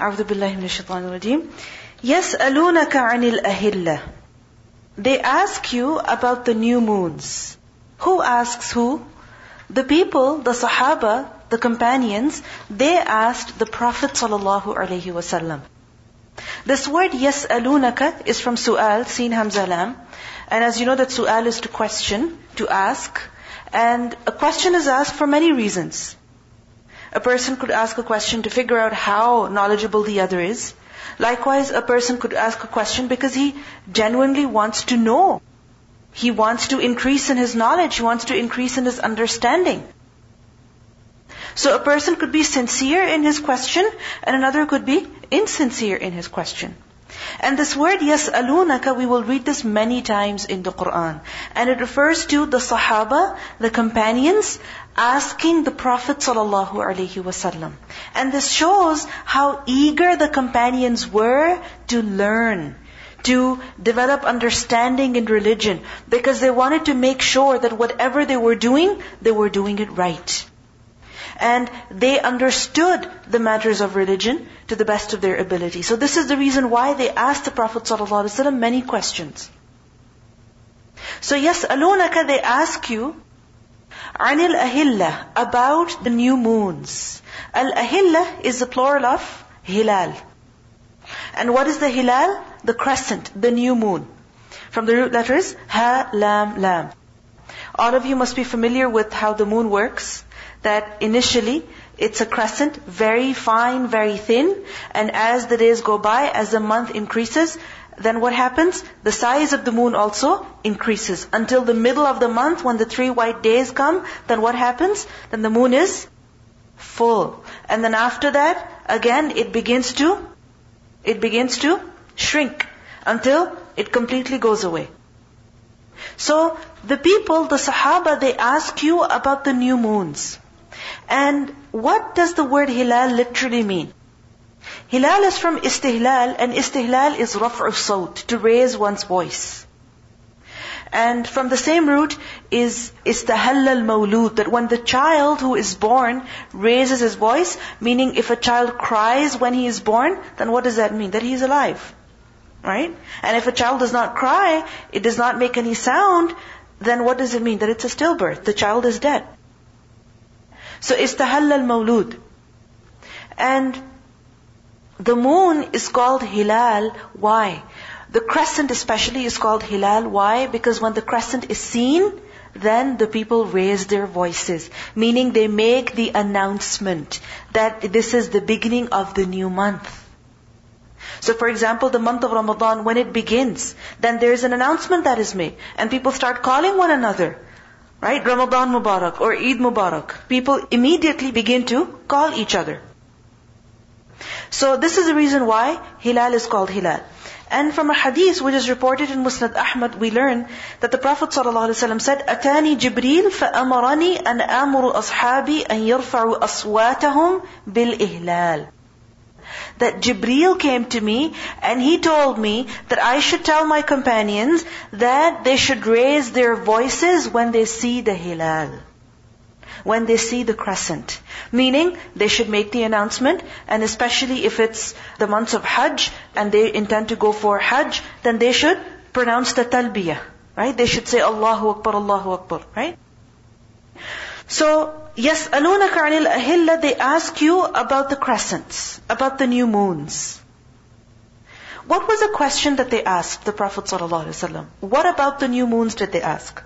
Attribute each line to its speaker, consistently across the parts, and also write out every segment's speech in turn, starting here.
Speaker 1: أعوذ بالله من الشيطان الرجيم يسألونك عن الأهلة They ask you about the new moons. Who asks who? The people, the Sahaba, the companions, they asked the Prophet sallallahu alaihi wasallam. This word يسألونك is from su'al, seen hamza lam. And as you know that su'al is to question, to ask. And a question is asked for many reasons. A person could ask a question to figure out how knowledgeable the other is. Likewise, a person could ask a question because he genuinely wants to know. He wants to increase in his knowledge. He wants to increase in his understanding. So a person could be sincere in his question and another could be insincere in his question. And this word yes, yas'alunaka, we will read this many times in the Quran. And it refers to the Sahaba, the companions, asking the Prophet wasallam. And this shows how eager the companions were to learn, to develop understanding in religion, because they wanted to make sure that whatever they were doing, they were doing it right. And they understood the matters of religion to the best of their ability. So this is the reason why they asked the Prophet ﷺ many questions. So yas'alunaka they ask you, anil ahilla, about the new moons. Al ahilla is the plural of hilal. And what is the hilal? The crescent, the new moon. From the root letters, ha, lam, lam. All of you must be familiar with how the moon works that initially it's a crescent, very fine, very thin, and as the days go by, as the month increases, then what happens? The size of the moon also increases until the middle of the month when the three white days come, then what happens? Then the moon is full. And then after that, again, it begins to, it begins to shrink until it completely goes away. So, the people, the Sahaba, they ask you about the new moons. And what does the word hilal literally mean? Hilal is from istihlal, and istihlal is raf'u sawt, to raise one's voice. And from the same root is istahalla al that when the child who is born raises his voice, meaning if a child cries when he is born, then what does that mean? That he is alive. Right? And if a child does not cry, it does not make any sound, then what does it mean? That it's a stillbirth. The child is dead. So istahalla al-mawlud. And the moon is called hilal. Why? The crescent especially is called hilal. Why? Because when the crescent is seen, then the people raise their voices. Meaning they make the announcement that this is the beginning of the new month. So for example, the month of Ramadan, when it begins, then there is an announcement that is made. And people start calling one another. Right? Ramadan Mubarak or Eid Mubarak. People immediately begin to call each other. So this is the reason why Hilal is called Hilal. And from a hadith which is reported in Musnad Ahmad, we learn that the Prophet ﷺ said, أتاني جبريل فأمرني أن آمر أصحابي أن يرفعوا أصواتهم بالإهلال that Jibreel came to me and he told me that I should tell my companions that they should raise their voices when they see the hilal. When they see the crescent. Meaning, they should make the announcement, and especially if it's the months of Hajj, and they intend to go for Hajj, then they should pronounce the talbiyah. Right? They should say Allahu Akbar, Allahu Akbar. Right? So, Yes, Aluna anil ahilla, they ask you about the crescents, about the new moons. What was the question that they asked the Prophet What about the new moons did they ask?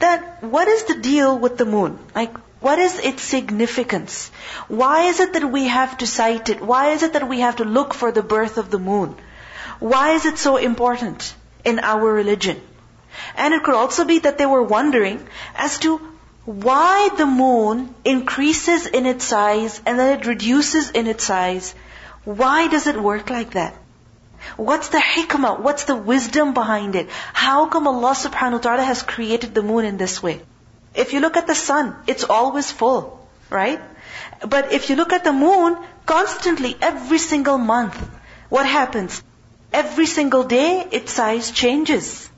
Speaker 1: That, what is the deal with the moon? Like, what is its significance? Why is it that we have to sight it? Why is it that we have to look for the birth of the moon? Why is it so important in our religion? And it could also be that they were wondering as to why the moon increases in its size and then it reduces in its size. Why does it work like that? What's the hikmah? What's the wisdom behind it? How come Allah subhanahu wa ta'ala has created the moon in this way? If you look at the sun, it's always full, right? But if you look at the moon, constantly, every single month, what happens? Every single day, its size changes.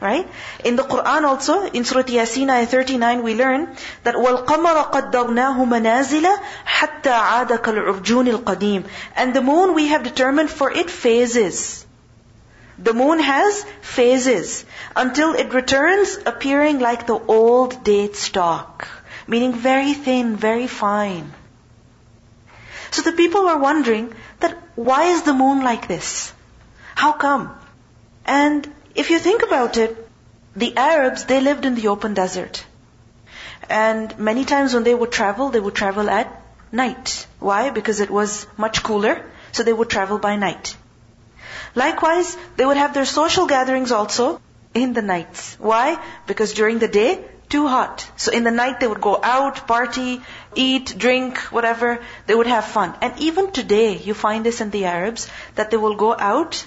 Speaker 1: Right? In the Quran also, in Surah Yasin, ayah 39, we learn that وَالْقَمَرَ قَدَّرْنَاهُ مَنَازِلَ حَتَّى عَادَ كَالْعُرْجُونِ الْقَدِيمِ And the moon we have determined for it phases. The moon has phases until it returns appearing like the old date stalk, meaning very thin, very fine. So the people were wondering that why is the moon like this? How come? And if you think about it, the Arabs, they lived in the open desert. And many times when they would travel, they would travel at night. Why? Because it was much cooler, so they would travel by night. Likewise, they would have their social gatherings also in the nights. Why? Because during the day, too hot. So in the night they would go out, party, eat, drink, whatever. They would have fun. And even today, you find this in the Arabs, that they will go out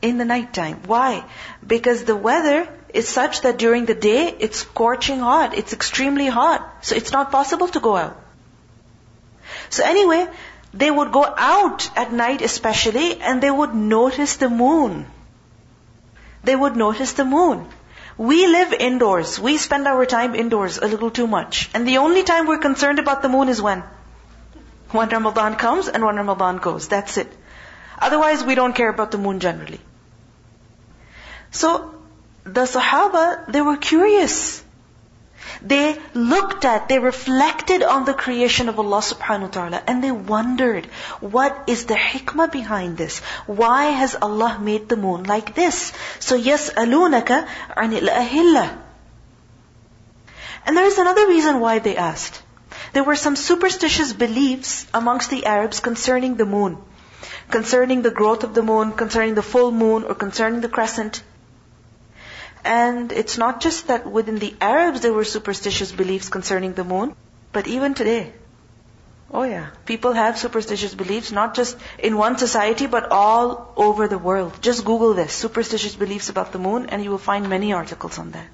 Speaker 1: in the night time. Why? Because the weather is such that during the day it's scorching hot. It's extremely hot. So it's not possible to go out. So anyway, they would go out at night especially and they would notice the moon. They would notice the moon. We live indoors. We spend our time indoors a little too much. And the only time we're concerned about the moon is when? When Ramadan comes and when Ramadan goes. That's it. Otherwise, we don't care about the moon generally. So, the Sahaba, they were curious. They looked at, they reflected on the creation of Allah subhanahu wa ta'ala and they wondered, what is the hikmah behind this? Why has Allah made the moon like this? So yas'alunaka anil ahilla. And there is another reason why they asked. There were some superstitious beliefs amongst the Arabs concerning the moon. Concerning the growth of the moon, concerning the full moon, or concerning the crescent. And it's not just that within the Arabs there were superstitious beliefs concerning the moon, but even today. Oh yeah. People have superstitious beliefs, not just in one society, but all over the world. Just Google this, superstitious beliefs about the moon, and you will find many articles on that.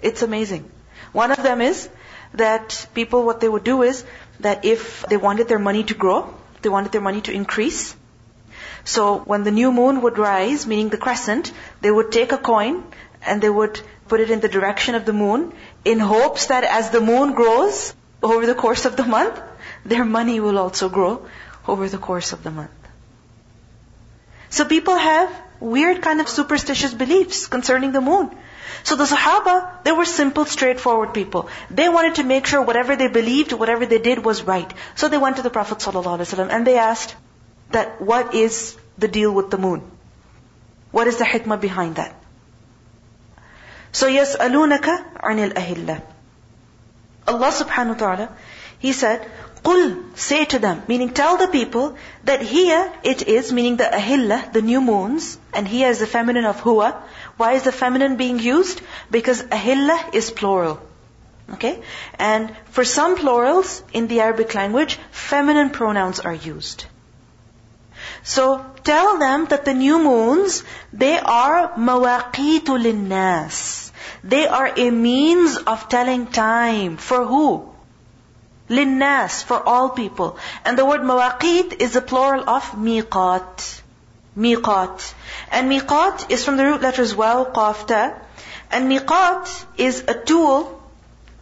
Speaker 1: It's amazing. One of them is that people, what they would do is that if they wanted their money to grow, they wanted their money to increase, so when the new moon would rise, meaning the crescent, they would take a coin and they would put it in the direction of the moon in hopes that as the moon grows over the course of the month, their money will also grow over the course of the month. So people have weird kind of superstitious beliefs concerning the moon. So the Sahaba, they were simple, straightforward people. They wanted to make sure whatever they believed, whatever they did was right. So they went to the Prophet ﷺ and they asked, that what is the deal with the moon? What is the hikmah behind that? So yas'alunaka anil ahilla. Allah subhanahu wa ta'ala, He said, Qul, say to them, meaning tell the people that here it is, meaning the ahilla, the new moons, and here is the feminine of huwa. Why is the feminine being used? Because ahilla is plural. Okay? And for some plurals in the Arabic language, feminine pronouns are used. So tell them that the new moons, they are mawaqitu linnas. They are a means of telling time. For who? Linnas, for all people. And the word mawaqit is the plural of miqat. Miqat. And miqat is from the root letters waw, qaf, ta. And miqat is a tool,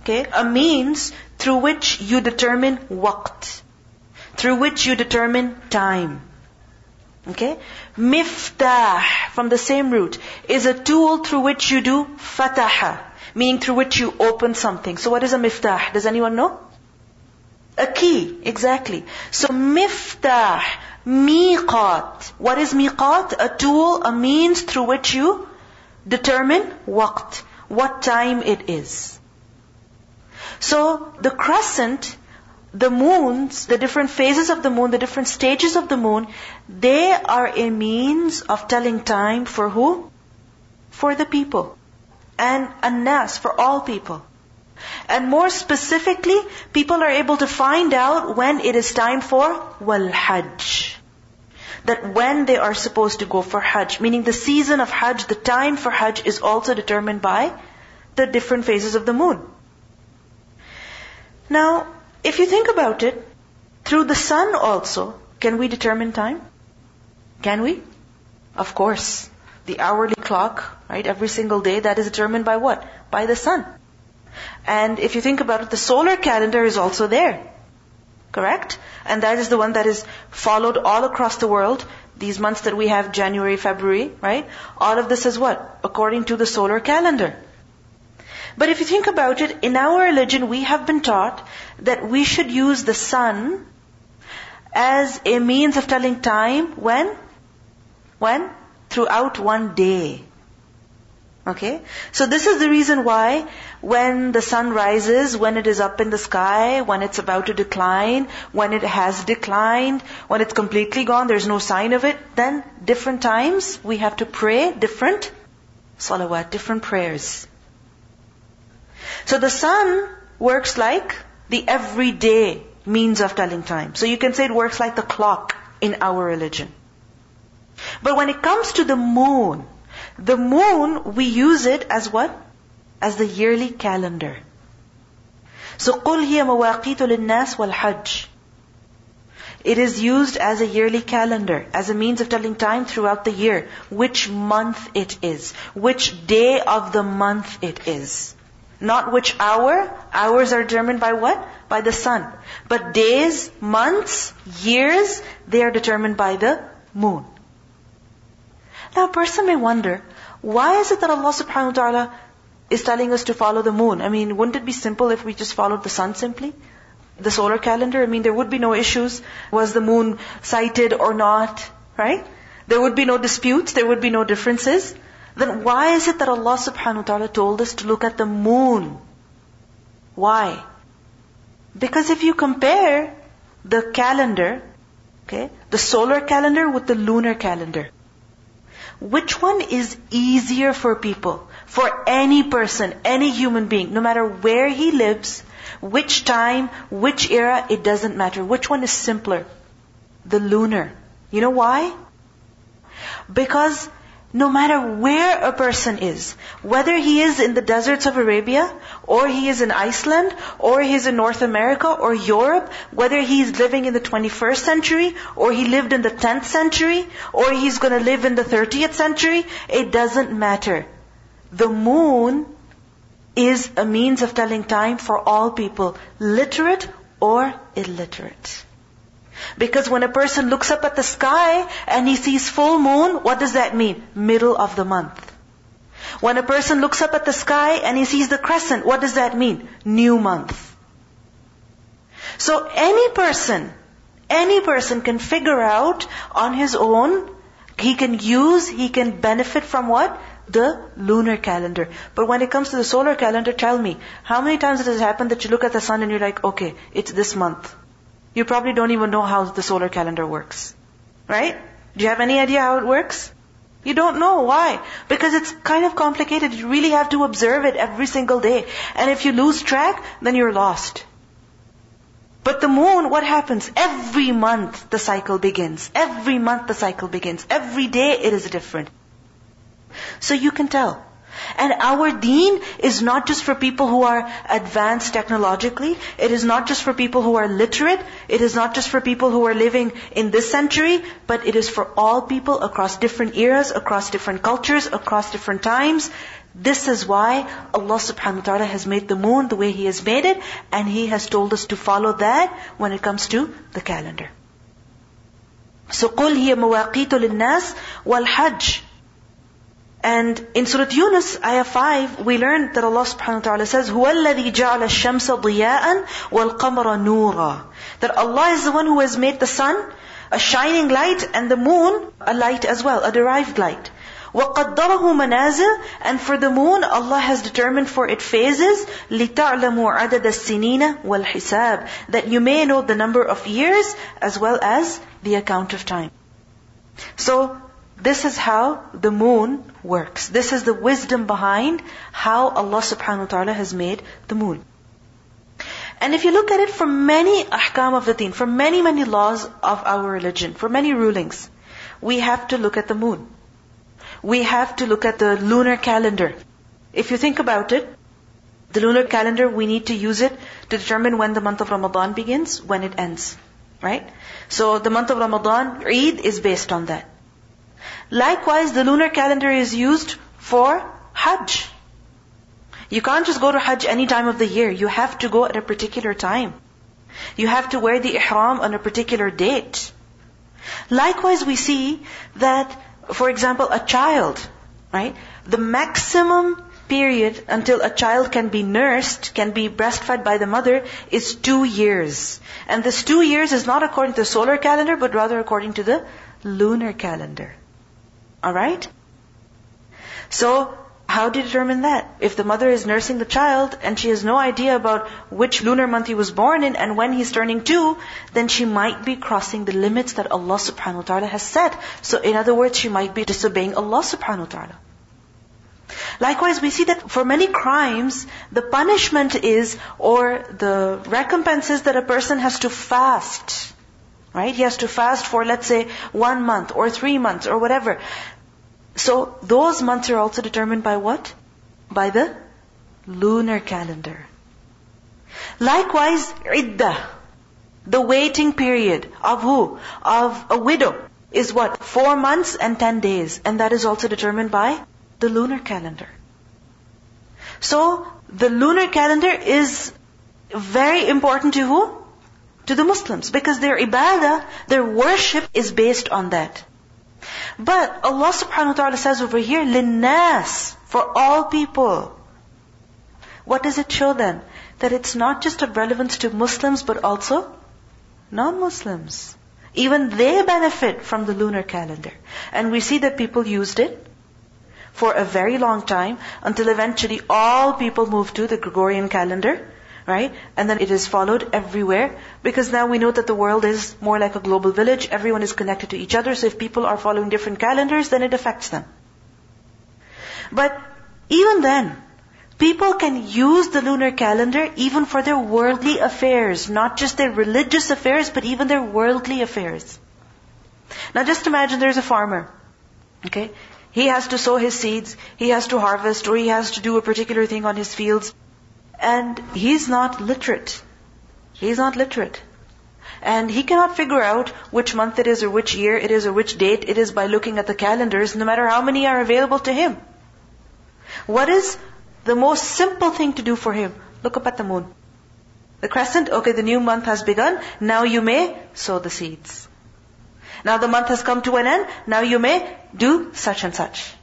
Speaker 1: okay, a means through which you determine waqt. Through which you determine time. Okay? Miftah, from the same root, is a tool through which you do fataha, meaning through which you open something. So what is a miftah? Does anyone know? A key, exactly. So miftah, miqat. What is miqat? A tool, a means through which you determine waqt, what time it is. So the crescent the moons, the different phases of the moon, the different stages of the moon, they are a means of telling time for who? For the people. And a annas, for all people. And more specifically, people are able to find out when it is time for wal hajj. That when they are supposed to go for hajj, meaning the season of hajj, the time for hajj is also determined by the different phases of the moon. Now, if you think about it, through the sun also, can we determine time? Can we? Of course. The hourly clock, right, every single day, that is determined by what? By the sun. And if you think about it, the solar calendar is also there. Correct? And that is the one that is followed all across the world. These months that we have, January, February, right? All of this is what? According to the solar calendar. But if you think about it, in our religion, we have been taught that we should use the sun as a means of telling time when? When? Throughout one day. Okay? So this is the reason why when the sun rises, when it is up in the sky, when it's about to decline, when it has declined, when it's completely gone, there's no sign of it, then different times we have to pray different salawat, different prayers. So the sun works like the everyday means of telling time. So you can say it works like the clock in our religion. But when it comes to the moon, the moon, we use it as what? As the yearly calendar. So قُلْ هِيَ مَوَاقِيتُ لِلنَّاسِ وَالْحَجِّ It is used as a yearly calendar, as a means of telling time throughout the year, which month it is, which day of the month it is. Not which hour. Hours are determined by what? By the sun. But days, months, years, they are determined by the moon. Now a person may wonder, why is it that Allah subhanahu wa ta'ala is telling us to follow the moon? I mean, wouldn't it be simple if we just followed the sun simply? The solar calendar, I mean, there would be no issues. Was the moon sighted or not? Right? There would be no disputes, there would be no differences. Then why is it that Allah subhanahu wa ta'ala told us to look at the moon? Why? Because if you compare the calendar, okay, the solar calendar with the lunar calendar, which one is easier for people? For any person, any human being, no matter where he lives, which time, which era, it doesn't matter. Which one is simpler? The lunar. You know why? Because no matter where a person is, whether he is in the deserts of Arabia, or he is in Iceland, or he is in North America, or Europe, whether he is living in the 21st century, or he lived in the 10th century, or he's gonna live in the 30th century, it doesn't matter. The moon is a means of telling time for all people, literate or illiterate. Because when a person looks up at the sky and he sees full moon, what does that mean? Middle of the month. When a person looks up at the sky and he sees the crescent, what does that mean? New month. So any person, any person can figure out on his own, he can use, he can benefit from what? The lunar calendar. But when it comes to the solar calendar, tell me, how many times it has happened that you look at the sun and you're like, okay, it's this month. You probably don't even know how the solar calendar works. Right? Do you have any idea how it works? You don't know. Why? Because it's kind of complicated. You really have to observe it every single day. And if you lose track, then you're lost. But the moon, what happens? Every month the cycle begins. Every month the cycle begins. Every day it is different. So you can tell. And our deen is not just for people who are advanced technologically. It is not just for people who are literate. It is not just for people who are living in this century, but it is for all people across different eras, across different cultures, across different times. This is why Allah subhanahu wa ta'ala has made the moon the way He has made it, and He has told us to follow that when it comes to the calendar. So قُلْ هِيَ مَوَاقِيتُ لِلنَّاسِ وَالْحَجِّ and in Surah Yunus, ayah 5, we learned that Allah subhanahu wa ta'ala says, هُوَ الَّذِي جَعَلَ الشَّمْسَ ضِيَاءً وَالْقَمَرَ نُورًا That Allah is the one who has made the sun a shining light and the moon a light as well, a derived light. وَقَدَّرَهُ مَنَازِلَ And for the moon, Allah has determined for it phases, لِتَعْلَمُوا عَدَدَ السِّنِينَ وَالْحِسَابِ That you may know the number of years as well as the account of time. So, this is how the moon works. This is the wisdom behind how Allah subhanahu wa ta'ala has made the moon. And if you look at it for many ahkam of the deen, for many, many laws of our religion, for many rulings, we have to look at the moon. We have to look at the lunar calendar. If you think about it, the lunar calendar, we need to use it to determine when the month of Ramadan begins, when it ends. Right? So the month of Ramadan, Eid is based on that. Likewise, the lunar calendar is used for Hajj. You can't just go to Hajj any time of the year. You have to go at a particular time. You have to wear the ihram on a particular date. Likewise, we see that, for example, a child, right? The maximum period until a child can be nursed, can be breastfed by the mother, is two years. And this two years is not according to the solar calendar, but rather according to the lunar calendar. Alright? So, how do you determine that? If the mother is nursing the child and she has no idea about which lunar month he was born in and when he's turning two, then she might be crossing the limits that Allah subhanahu wa ta'ala has set. So in other words, she might be disobeying Allah subhanahu wa ta'ala. Likewise, we see that for many crimes, the punishment is, or the recompenses that a person has to fast. Right? He has to fast for, let's say, one month or three months or whatever. So those months are also determined by what? By the lunar calendar. Likewise, iddah, the waiting period of who? Of a widow is what? Four months and ten days. And that is also determined by the lunar calendar. So, the lunar calendar is very important to who? To the Muslims. Because their ibadah, their worship is based on that. But Allah subhanahu wa ta'ala says over here, linnas, for all people. What does it show then? That it's not just of relevance to Muslims, but also non-Muslims. Even they benefit from the lunar calendar. And we see that people used it for a very long time until eventually all people moved to the Gregorian calendar right? And then it is followed everywhere because now we know that the world is more like a global village. Everyone is connected to each other. So if people are following different calendars, then it affects them. But even then, people can use the lunar calendar even for their worldly affairs, not just their religious affairs, but even their worldly affairs. Now just imagine there's a farmer. Okay? He has to sow his seeds, he has to harvest, or he has to do a particular thing on his fields. And he's not literate. He's not literate. And he cannot figure out which month it is or which year it is or which date it is by looking at the calendars, no matter how many are available to him. What is the most simple thing to do for him? Look up at the moon. The crescent, okay, the new month has begun. Now you may sow the seeds. Now the month has come to an end. Now you may do such and such.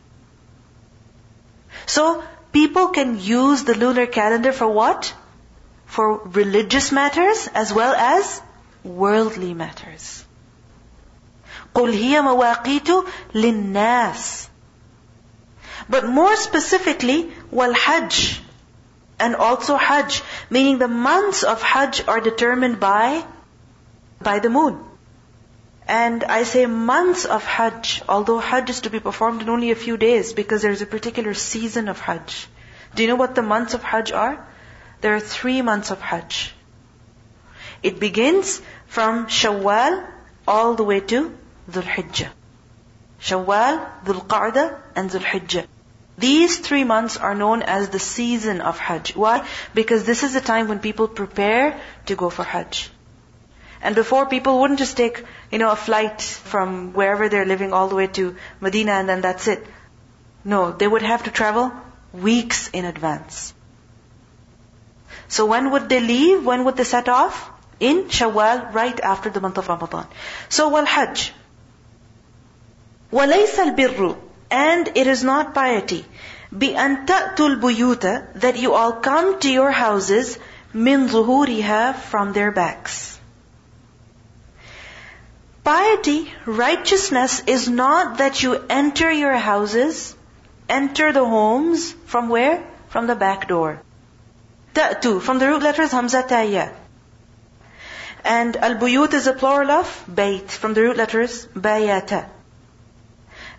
Speaker 1: So, people can use the lunar calendar for what? For religious matters as well as worldly matters. قُلْ هِيَ مَوَاقِيتُ لِلنَّاسِ But more specifically, wal-hajj. And also hajj. Meaning the months of hajj are determined by, by the moon. And I say months of Hajj, although Hajj is to be performed in only a few days because there's a particular season of Hajj. Do you know what the months of Hajj are? There are three months of Hajj. It begins from Shawwal all the way to Dhul Hijjah. Shawwal, Dhul Qa'dah, and Dhul Hijjah. These three months are known as the season of Hajj. Why? Because this is the time when people prepare to go for Hajj. And before people wouldn't just take, you know, a flight from wherever they're living all the way to Medina and then that's it. No, they would have to travel weeks in advance. So when would they leave? When would they set off? In Shawwal, right after the month of Ramadan. So wal Hajj. وَلَيْسَ الْبِرُّ And it is not piety. بِأَن تَأْتُوا الْبُيُوتَ That you all come to your houses مِنْ ظُهُورِهَا From their backs. Piety, righteousness is not that you enter your houses, enter the homes from where? From the back door. Ta'tu, from the root letters Hamza Taya. And al-buyut is a plural of bayt, from the root letters bayata.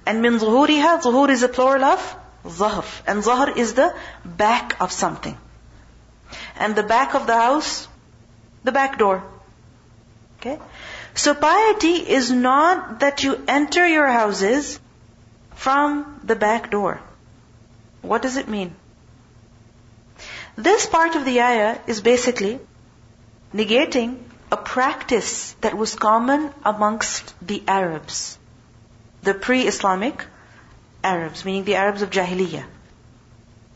Speaker 1: And min zuhuriha, zuhur is a plural of zahr. And zahr is the back of something. And the back of the house, the back door. Okay? So piety is not that you enter your houses from the back door. What does it mean? This part of the ayah is basically negating a practice that was common amongst the Arabs. the pre-Islamic Arabs, meaning the Arabs of Jahiliyyah.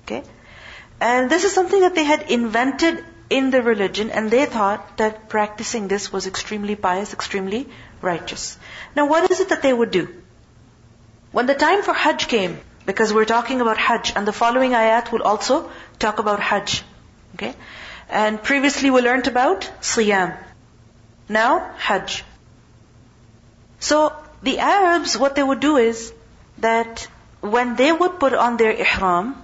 Speaker 1: Okay? And this is something that they had invented in the religion and they thought that practicing this was extremely pious, extremely righteous. Now what is it that they would do? When the time for Hajj came, because we're talking about Hajj and the following ayat will also talk about Hajj. Okay? And previously we learned about Siyam. Now, Hajj. So, the Arabs, what they would do is that when they would put on their ihram,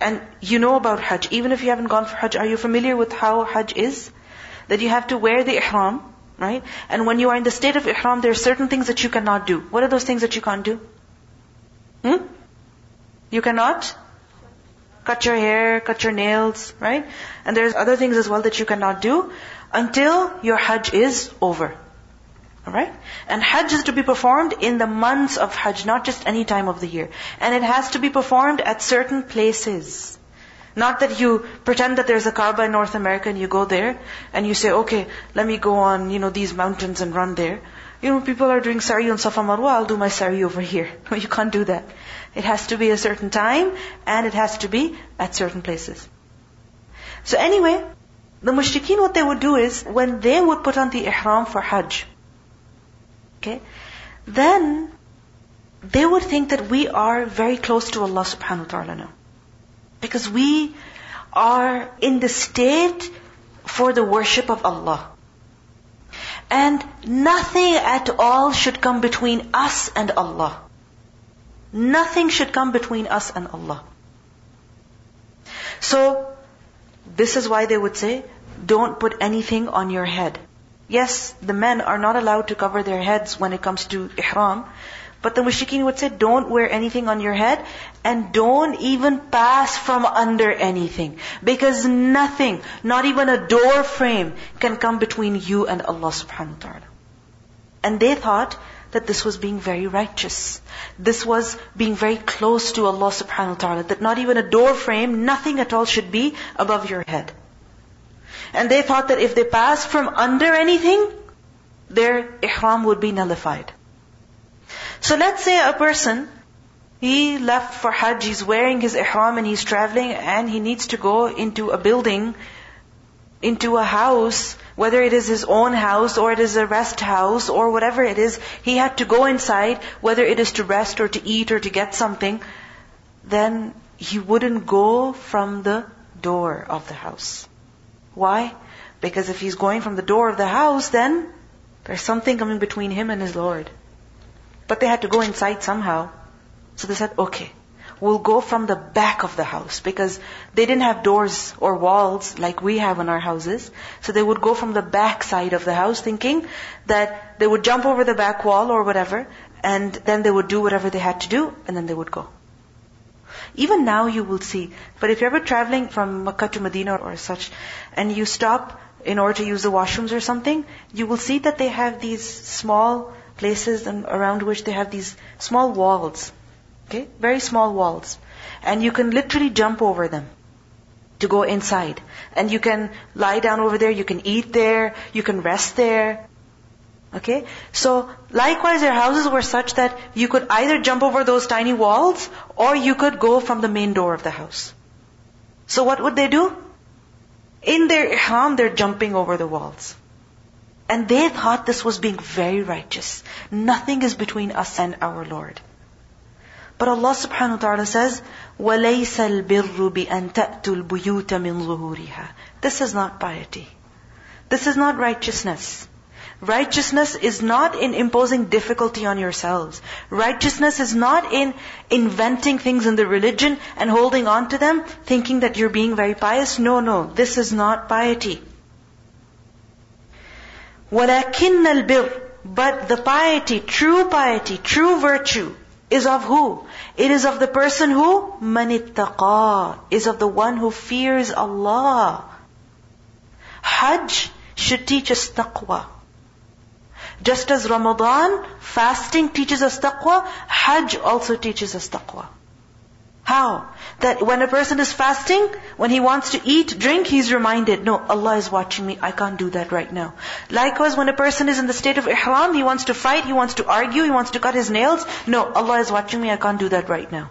Speaker 1: and you know about Hajj, even if you haven't gone for Hajj, are you familiar with how Hajj is? That you have to wear the ihram, right? And when you are in the state of ihram, there are certain things that you cannot do. What are those things that you can't do? Hmm? You cannot cut your hair, cut your nails, right? And there's other things as well that you cannot do until your Hajj is over. Alright? And Hajj is to be performed in the months of Hajj, not just any time of the year. And it has to be performed at certain places. Not that you pretend that there's a Kaaba in North America and you go there and you say, okay, let me go on, you know, these mountains and run there. You know, people are doing sa'i on Safa Marwa, I'll do my sa'i over here. No, you can't do that. It has to be a certain time and it has to be at certain places. So anyway, the mushrikeen what they would do is, when they would put on the ihram for Hajj, Okay? Then they would think that we are very close to Allah subhanahu wa ta'ala now. Because we are in the state for the worship of Allah. And nothing at all should come between us and Allah. Nothing should come between us and Allah. So, this is why they would say, don't put anything on your head. Yes, the men are not allowed to cover their heads when it comes to ihram. But the mushrikeen would say, don't wear anything on your head and don't even pass from under anything. Because nothing, not even a door frame can come between you and Allah subhanahu wa ta'ala. And they thought that this was being very righteous. This was being very close to Allah subhanahu wa ta'ala. That not even a door frame, nothing at all should be above your head. And they thought that if they passed from under anything, their ihram would be nullified. So let's say a person, he left for Hajj, he's wearing his ihram and he's traveling and he needs to go into a building, into a house, whether it is his own house or it is a rest house or whatever it is, he had to go inside, whether it is to rest or to eat or to get something, then he wouldn't go from the door of the house. Why? Because if he's going from the door of the house, then there's something coming between him and his Lord. But they had to go inside somehow. So they said, okay, we'll go from the back of the house because they didn't have doors or walls like we have in our houses. So they would go from the back side of the house thinking that they would jump over the back wall or whatever and then they would do whatever they had to do and then they would go. Even now you will see. But if you're ever traveling from Makkah to Medina or such, and you stop in order to use the washrooms or something, you will see that they have these small places around which they have these small walls. Okay? Very small walls. And you can literally jump over them to go inside. And you can lie down over there, you can eat there, you can rest there. Okay? So, likewise their houses were such that you could either jump over those tiny walls or you could go from the main door of the house. So what would they do? In their ihram, they're jumping over the walls. And they thought this was being very righteous. Nothing is between us and our Lord. But Allah subhanahu wa ta'ala says, وَلَيْسَ الْبِرُّ بِأَن تَأْتُوا الْبُيُوتَ مِنْ ظُهُورِهَا This is not piety. This is not righteousness. Righteousness is not in imposing difficulty on yourselves. Righteousness is not in inventing things in the religion and holding on to them, thinking that you're being very pious. No, no, this is not piety. وَلَكِنَّ الْبِرِّ But the piety, true piety, true virtue, is of who? It is of the person who? مَنِ Is of the one who fears Allah. Hajj should teach us taqwa. Just as Ramadan, fasting teaches us taqwa, Hajj also teaches us taqwa. How? That when a person is fasting, when he wants to eat, drink, he's reminded, no, Allah is watching me, I can't do that right now. Likewise, when a person is in the state of ihram, he wants to fight, he wants to argue, he wants to cut his nails, no, Allah is watching me, I can't do that right now.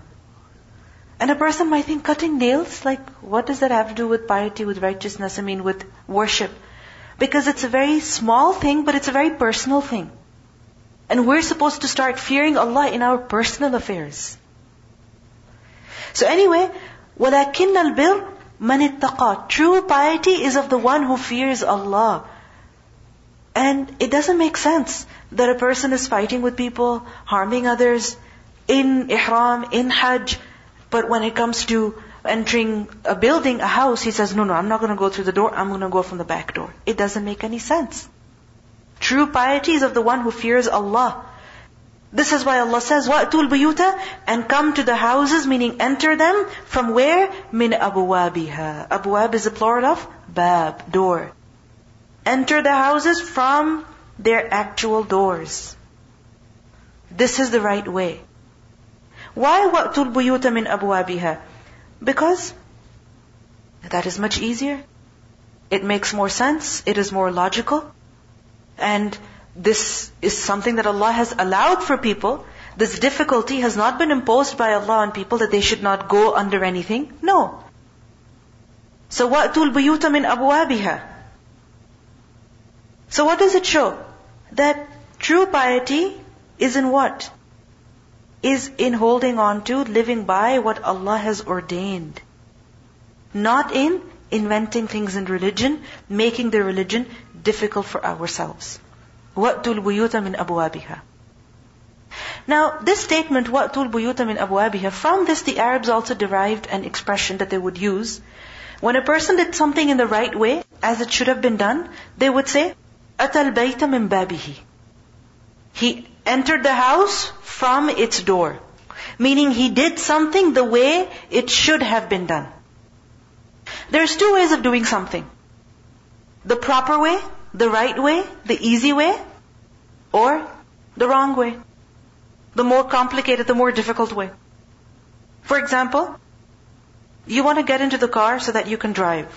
Speaker 1: And a person might think cutting nails, like, what does that have to do with piety, with righteousness, I mean, with worship? Because it's a very small thing, but it's a very personal thing. And we're supposed to start fearing Allah in our personal affairs. So anyway, وَلَكِنَّ الْبِرْ مَنِ اتَّقَى True piety is of the one who fears Allah. And it doesn't make sense that a person is fighting with people, harming others, in ihram, in hajj, but when it comes to entering a building, a house, he says, no, no, I'm not going to go through the door, I'm going to go from the back door. It doesn't make any sense. True piety is of the one who fears Allah. This is why Allah says, وَأْتُوا الْبُيُوتَ And come to the houses, meaning enter them from where? مِنْ أَبْوَابِهَا Abwab is the plural of bab, door. Enter the houses from their actual doors. This is the right way. Why وَأْتُوا الْبُيُوتَ مِنْ أَبْوَابِهَا Because that is much easier. It makes more sense. It is more logical. And this is something that Allah has allowed for people. This difficulty has not been imposed by Allah on people that they should not go under anything. No. So وَأْتُوا الْبُيُوتَ مِنْ أَبْوَابِهَا So what does it show? That true piety is in what? Is in holding on to, living by what Allah has ordained. Not in inventing things in religion, making the religion difficult for ourselves. وَأْتُوا الْبُيُوتَ مِنْ أَبْوَابِهَا Now, this statement, وَأْتُوا الْبُيُوتَ مِنْ أَبْوَابِهَا From this, the Arabs also derived an expression that they would use. When a person did something in the right way, as it should have been done, they would say, أَتَى الْبَيْتَ مِنْ بَابِهِ He entered the house from its door. Meaning he did something the way it should have been done. There's two ways of doing something. The proper way the right way, the easy way, or the wrong way. The more complicated, the more difficult way. For example, you want to get into the car so that you can drive.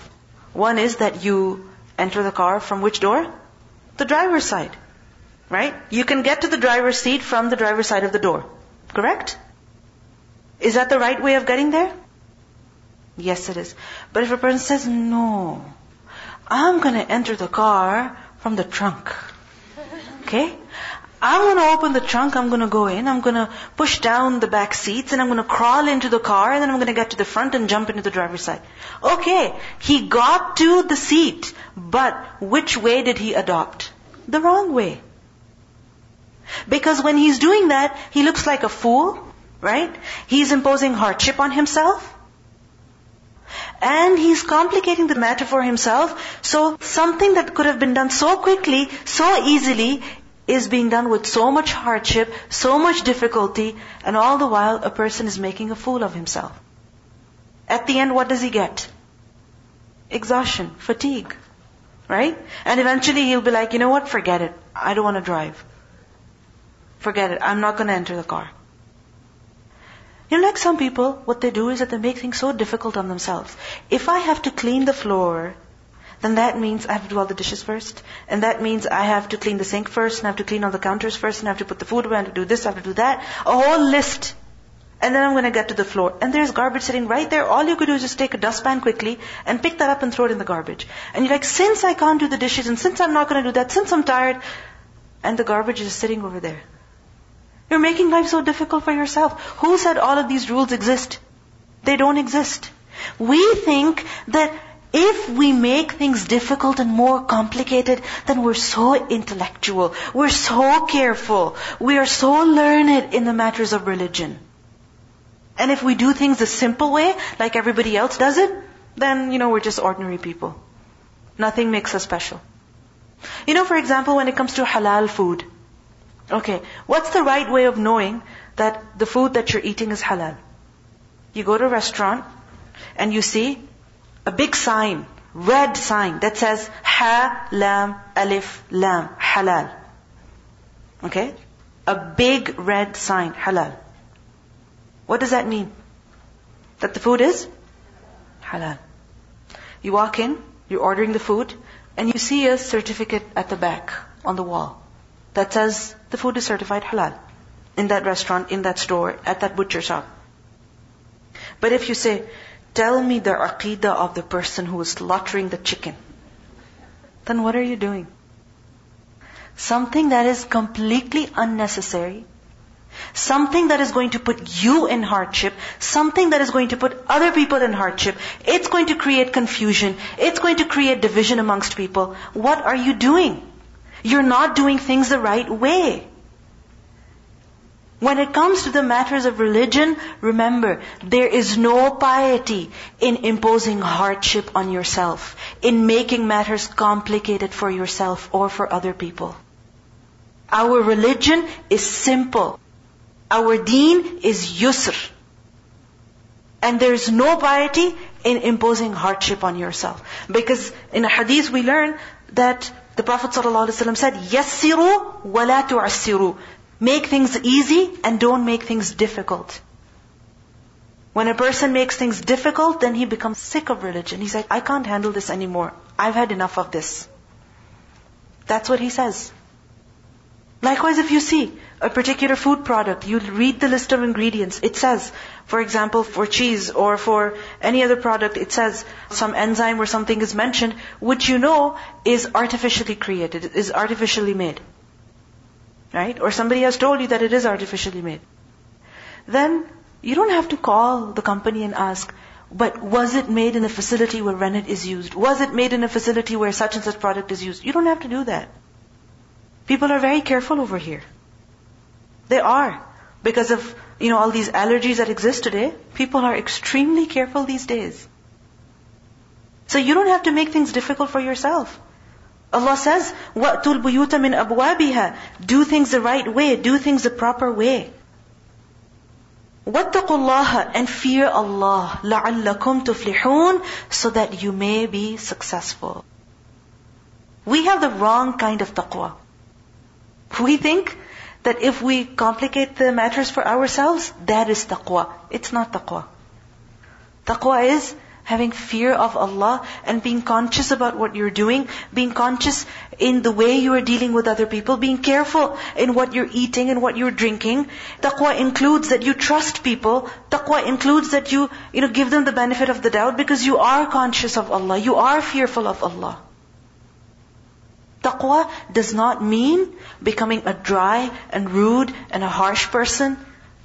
Speaker 1: One is that you enter the car from which door? The driver's side. Right? You can get to the driver's seat from the driver's side of the door. Correct? Is that the right way of getting there? Yes, it is. But if a person says, no, I'm going to enter the car from the trunk. Okay? I'm going to open the trunk, I'm going to go in, I'm going to push down the back seats, and I'm going to crawl into the car, and then I'm going to get to the front and jump into the driver's side. Okay, he got to the seat, but which way did he adopt? The wrong way. Because when he's doing that, he looks like a fool, right? He's imposing hardship on himself. And he's complicating the matter for himself. So something that could have been done so quickly, so easily, is being done with so much hardship, so much difficulty, and all the while a person is making a fool of himself. At the end, what does he get? Exhaustion, fatigue. Right? And eventually he'll be like, you know what, forget it. I don't want to drive. Forget it. I'm not going to enter the car. You know, like some people, what they do is that they make things so difficult on themselves. If I have to clean the floor, then that means I have to do all the dishes first. And that means I have to clean the sink first, and I have to clean all the counters first, and I have to put the food away, and I have to do this, I have to do that. A whole list. And then I'm going to get to the floor. And there's garbage sitting right there. All you could do is just take a dustpan quickly and pick that up and throw it in the garbage. And you're like, since I can't do the dishes, and since I'm not going to do that, since I'm tired, and the garbage is sitting over there. You're making life so difficult for yourself. Who said all of these rules exist? They don't exist. We think that if we make things difficult and more complicated, then we're so intellectual. We're so careful. We are so learned in the matters of religion. And if we do things the simple way, like everybody else does it, then, you know, we're just ordinary people. Nothing makes us special. You know, for example, when it comes to halal food, Okay, what's the right way of knowing that the food that you're eating is halal? You go to a restaurant and you see a big sign, red sign that says Ha, Lam, Alif, Lam, Halal. Okay? A big red sign, halal. What does that mean? that the food is halal. You walk in, you're ordering the food, and you see a certificate at the back on the wall that says the food is certified halal in that restaurant, in that store, at that butcher shop. But if you say, tell me the aqidah of the person who is slaughtering the chicken, then what are you doing? Something that is completely unnecessary, something that is going to put you in hardship, something that is going to put other people in hardship, it's going to create confusion, it's going to create division amongst people. What are you doing? You're not doing things the right way. When it comes to the matters of religion, remember, there is no piety in imposing hardship on yourself, in making matters complicated for yourself or for other people. Our religion is simple. Our deen is yusr. And there is no piety in imposing hardship on yourself. Because in a hadith we learn that the Prophet ﷺ said, Yassiru wa la. Make things easy and don't make things difficult. When a person makes things difficult, then he becomes sick of religion. He's like, I can't handle this anymore. I've had enough of this. That's what he says. Likewise, if you see a particular food product, you read the list of ingredients. It says, for example, for cheese or for any other product, it says some enzyme or something is mentioned, which you know is artificially created, is artificially made right? Or somebody has told you that it is artificially made. Then you don't have to call the company and ask, but was it made in a facility where rennet is used? Was it made in a facility where such and such product is used? You don't have to do that. People are very careful over here. They are. Because of, you know, all these allergies that exist today, people are extremely careful these days. So you don't have to make things difficult for yourself. Allah says, وَأْتُوا الْبُيُوتَ مِنْ أَبْوَابِهَا Do things the right way, do things the proper way. وَاتَّقُوا اللَّهَ And fear Allah, لَعَلَّكُمْ تُفْلِحُونَ So that you may be successful. We have the wrong kind of taqwa. We think that if we complicate the matters for ourselves, that is taqwa. It's not taqwa. Taqwa is having fear of Allah and being conscious about what you're doing, being conscious in the way you are dealing with other people, being careful in what you're eating and what you're drinking. Taqwa includes that you trust people. Taqwa includes that you, you know, give them the benefit of the doubt because you are conscious of Allah. You are fearful of Allah. Taqwa does not mean becoming a dry and rude and a harsh person.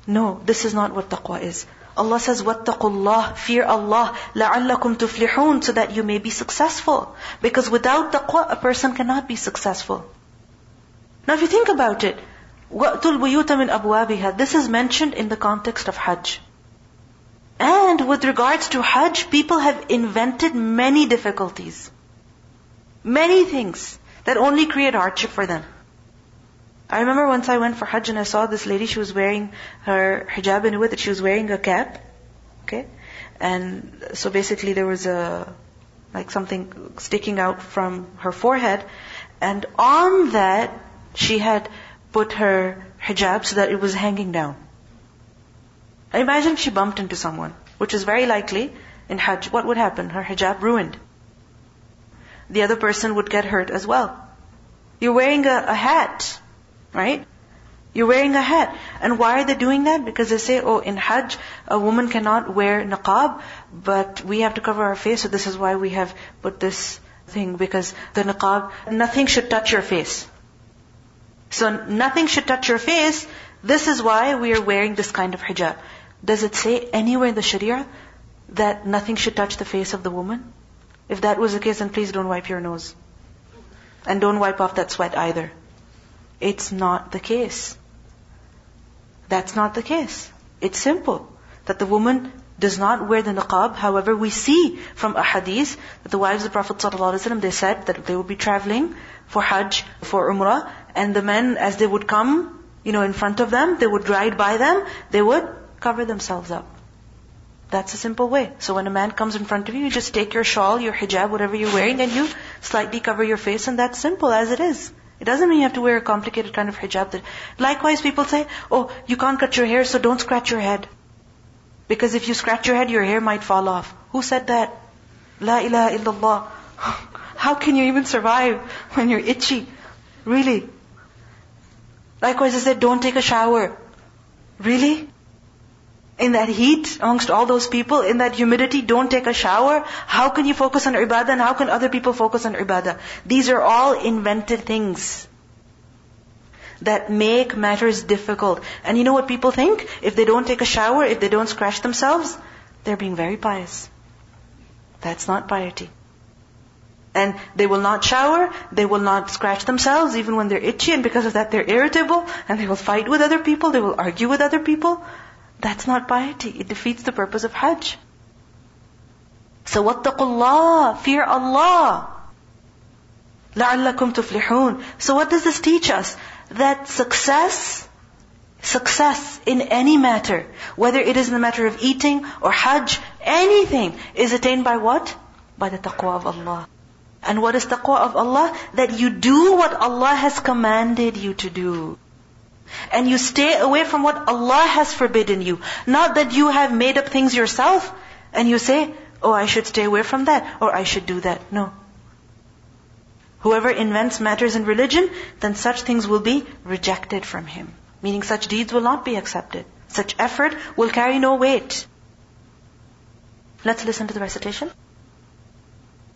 Speaker 1: No, this is not what taqwa is. Allah says, وَاتَّقُوا اللَّهِ Fear Allah, لَعَلَّكُمْ تُفْلِحُونَ So that you may be successful. Because without taqwa, a person cannot be successful. Now if you think about it, وَأْتُوا الْبُيُوتَ مِنْ أَبْوَابِهَا This is mentioned in the context of Hajj. And with regards to Hajj, people have invented many difficulties. Many things that only create hardship for them. I remember once I went for Hajj and I saw this lady, she was wearing her hijab and with it, she was wearing a cap. Okay? And so basically there was a, like something sticking out from her forehead. And on that, she had put her hijab so that it was hanging down. I imagine she bumped into someone, which is very likely in Hajj. What would happen? Her hijab ruined. The other person would get hurt as well. You're wearing a, a hat Right? You're wearing a hat. And why are they doing that? Because they say, oh, in Hajj, a woman cannot wear niqab, but we have to cover our face, so this is why we have put this thing, because the niqab, nothing should touch your face. So nothing should touch your face, this is why we are wearing this kind of hijab. Does it say anywhere in the Sharia that nothing should touch the face of the woman? If that was the case, then please don't wipe your nose. And don't wipe off that sweat either. It's not the case. That's not the case. It's simple. That the woman does not wear the niqab. However, we see from a hadith that the wives of the Prophet ﷺ, they said that they would be traveling for Hajj, for Umrah, and the men, as they would come, you know, in front of them, they would ride by them, they would cover themselves up. That's a simple way. So when a man comes in front of you, you just take your shawl, your hijab, whatever you're wearing, and you slightly cover your face, and that's simple as it is. It doesn't mean you have to wear a complicated kind of hijab. That, likewise, people say, oh, you can't cut your hair, so don't scratch your head. Because if you scratch your head, your hair might fall off. Who said that? La ilaha illallah. How can you even survive when you're itchy? Really? Likewise, they said, don't take a shower. Really? In that heat, amongst all those people, in that humidity, don't take a shower. How can you focus on ibadah and how can other people focus on ibadah? These are all invented things that make matters difficult. And you know what people think? If they don't take a shower, if they don't scratch themselves, they're being very pious. That's not piety. And they will not shower, they will not scratch themselves even when they're itchy, and because of that they're irritable, and they will fight with other people, they will argue with other people. That's not piety. It defeats the purpose of Hajj. So wattaqullah, fear Allah. لَعَلَّكُمْ تُفْلِحُونَ So what does this teach us? That success, success in any matter, whether it is in the matter of eating or Hajj, anything, is attained by what? By the taqwa of Allah. And what is taqwa of Allah? That you do what Allah has commanded you to do. And you stay away from what Allah has forbidden you. Not that you have made up things yourself and you say, oh, I should stay away from that or I should do that. No. Whoever invents matters in religion, then such things will be rejected from him. Meaning such deeds will not be accepted. Such effort will carry no weight. Let's listen to the recitation.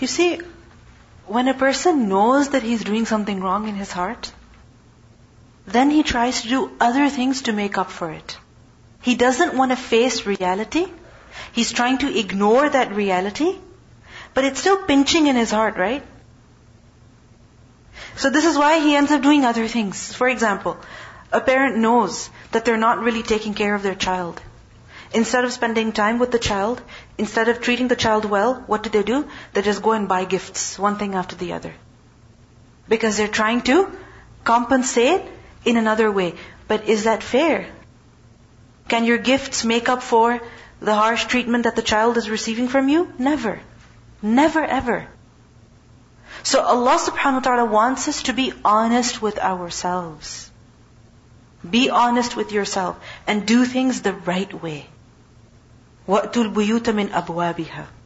Speaker 1: You see, when a person knows that he's doing something wrong in his heart, then he tries to do other things to make up for it. He doesn't want to face reality. He's trying to ignore that reality, but it's still pinching in his heart, right? So this is why he ends up doing other things. For example, a parent knows that they're not really taking care of their child. Instead of spending time with the child, instead of treating the child well, what do they do? They just go and buy gifts, one thing after the other. Because they're trying to compensate in another way. But is that fair? Can your gifts make up for the harsh treatment that the child is receiving from you? Never. Never ever. So Allah subhanahu wa ta'ala wants us to be honest with ourselves. Be honest with yourself and do things the right way. وَأْتُوا الْبُيُوتَ مِنْ أَبْوَابِهَا.